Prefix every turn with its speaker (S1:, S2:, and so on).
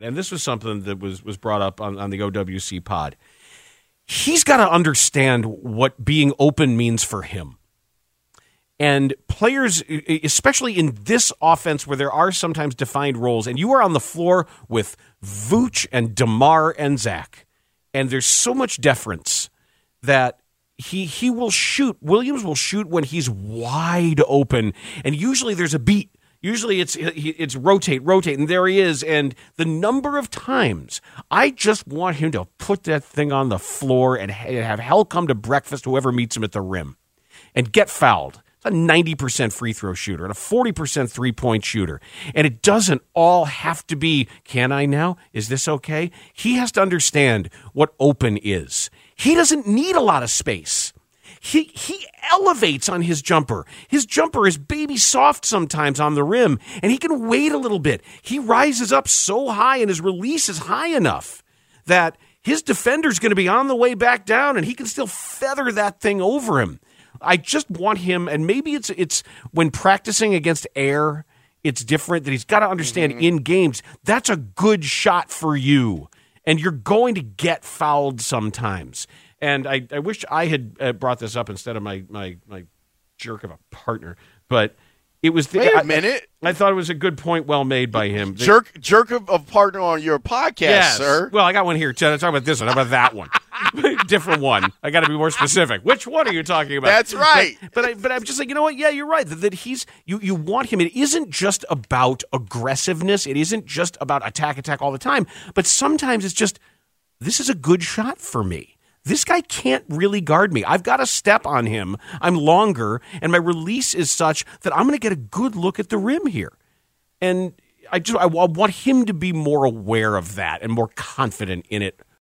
S1: and this was something that was was brought up on, on the OWC pod. He's got to understand what being open means for him. And players, especially in this offense where there are sometimes defined roles, and you are on the floor with Vooch and DeMar and Zach, and there's so much deference that he he will shoot. Williams will shoot when he's wide open, and usually there's a beat Usually it's it's rotate, rotate, and there he is. And the number of times I just want him to put that thing on the floor and have hell come to breakfast, whoever meets him at the rim, and get fouled. It's a 90% free throw shooter and a 40% three point shooter. And it doesn't all have to be, can I now? Is this okay? He has to understand what open is. He doesn't need a lot of space. He he elevates on his jumper. His jumper is baby soft sometimes on the rim, and he can wait a little bit. He rises up so high, and his release is high enough that his defender's going to be on the way back down, and he can still feather that thing over him. I just want him, and maybe it's it's when practicing against air, it's different. That he's got to understand mm-hmm. in games that's a good shot for you, and you're going to get fouled sometimes. And I, I wish I had uh, brought this up instead of my, my, my jerk of a partner. But it was
S2: the, Wait a I, minute.
S1: I, thought it was a good point, well made by him.
S2: Jerk, jerk of, of partner on your podcast, yes. sir.
S1: Well, I got one here. Talk about this one. How about that one? Different one. I got to be more specific. Which one are you talking about?
S2: That's right.
S1: But, but, I, but I'm just like, you know what? Yeah, you're right. That, that he's you. You want him. It isn't just about aggressiveness. It isn't just about attack, attack all the time. But sometimes it's just this is a good shot for me this guy can't really guard me. I've got a step on him. I'm longer, and my release is such that I'm going to get a good look at the rim here. And I just I want him to be more aware of that and more confident in it